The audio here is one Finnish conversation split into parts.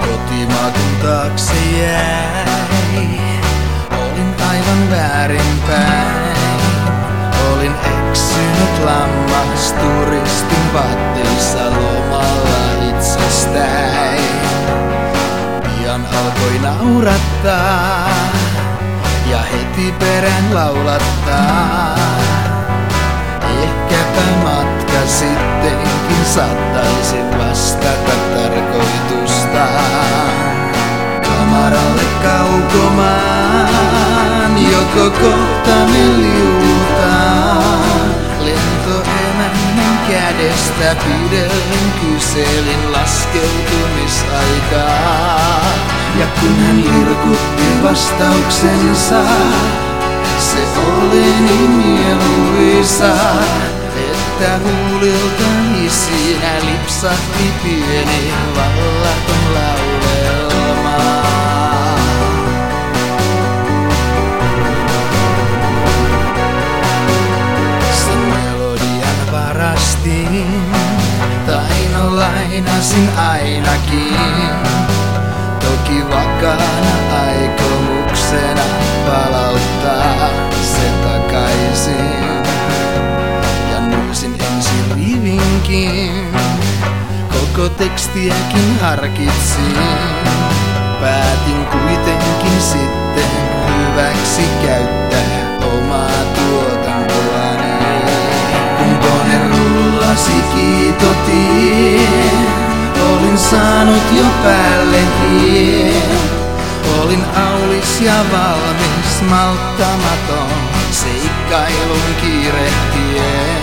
Kotimaakun taakse olin aivan väärinpäin. Olin eksynyt lammas turistin vaatteissa lomalla. Pian alkoi naurattaa ja heti perään laulattaa. Ehkäpä matka sittenkin saattaisi vastata tarkoitusta. Kamaralle kaukomaan, joko kohta me liutaan. Lentoemännän kädestä pidellen kyselin laskeutumisaikaa. Kun hän lirkutti vastauksensa, se oli niin mieluisa, että huuliltani siinä lipsahti pieni vallaton laulelma. Sen melodian varastin, tai no lainasin ainakin. Toki vakaana aikomuksena palauttaa se takaisin. Ja nuusin ensin rivinkin, koko tekstiäkin harkitsin. Päätin kuitenkin sitten hyväksi käyttää omaa tuotantoani. Kun kone rullasi saanut jo päälle hien. Olin aulis ja valmis, malttamaton, seikkailun kiirehtien.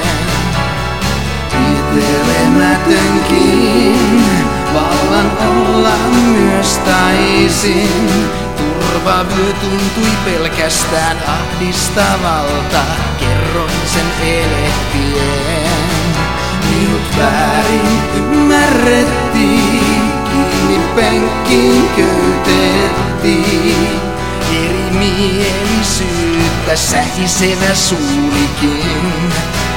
Vietelemätönkin, vallan olla myös taisin. Turvavyö tuntui pelkästään ahdistavalta, kerroin sen elehtien. Minut väärin ymmärrettiin, kiinni penkkiin köytettiin. Erimielisyyttä sähisevä suulikin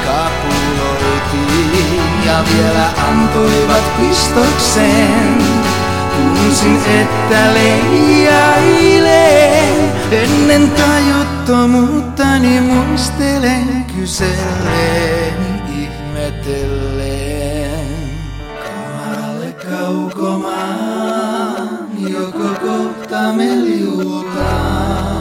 kapuloitiin ja vielä antoivat pistoksen. Tunsin, että leijailen ennen tajuttomuuttani muistelen kysellen kohta meil juba.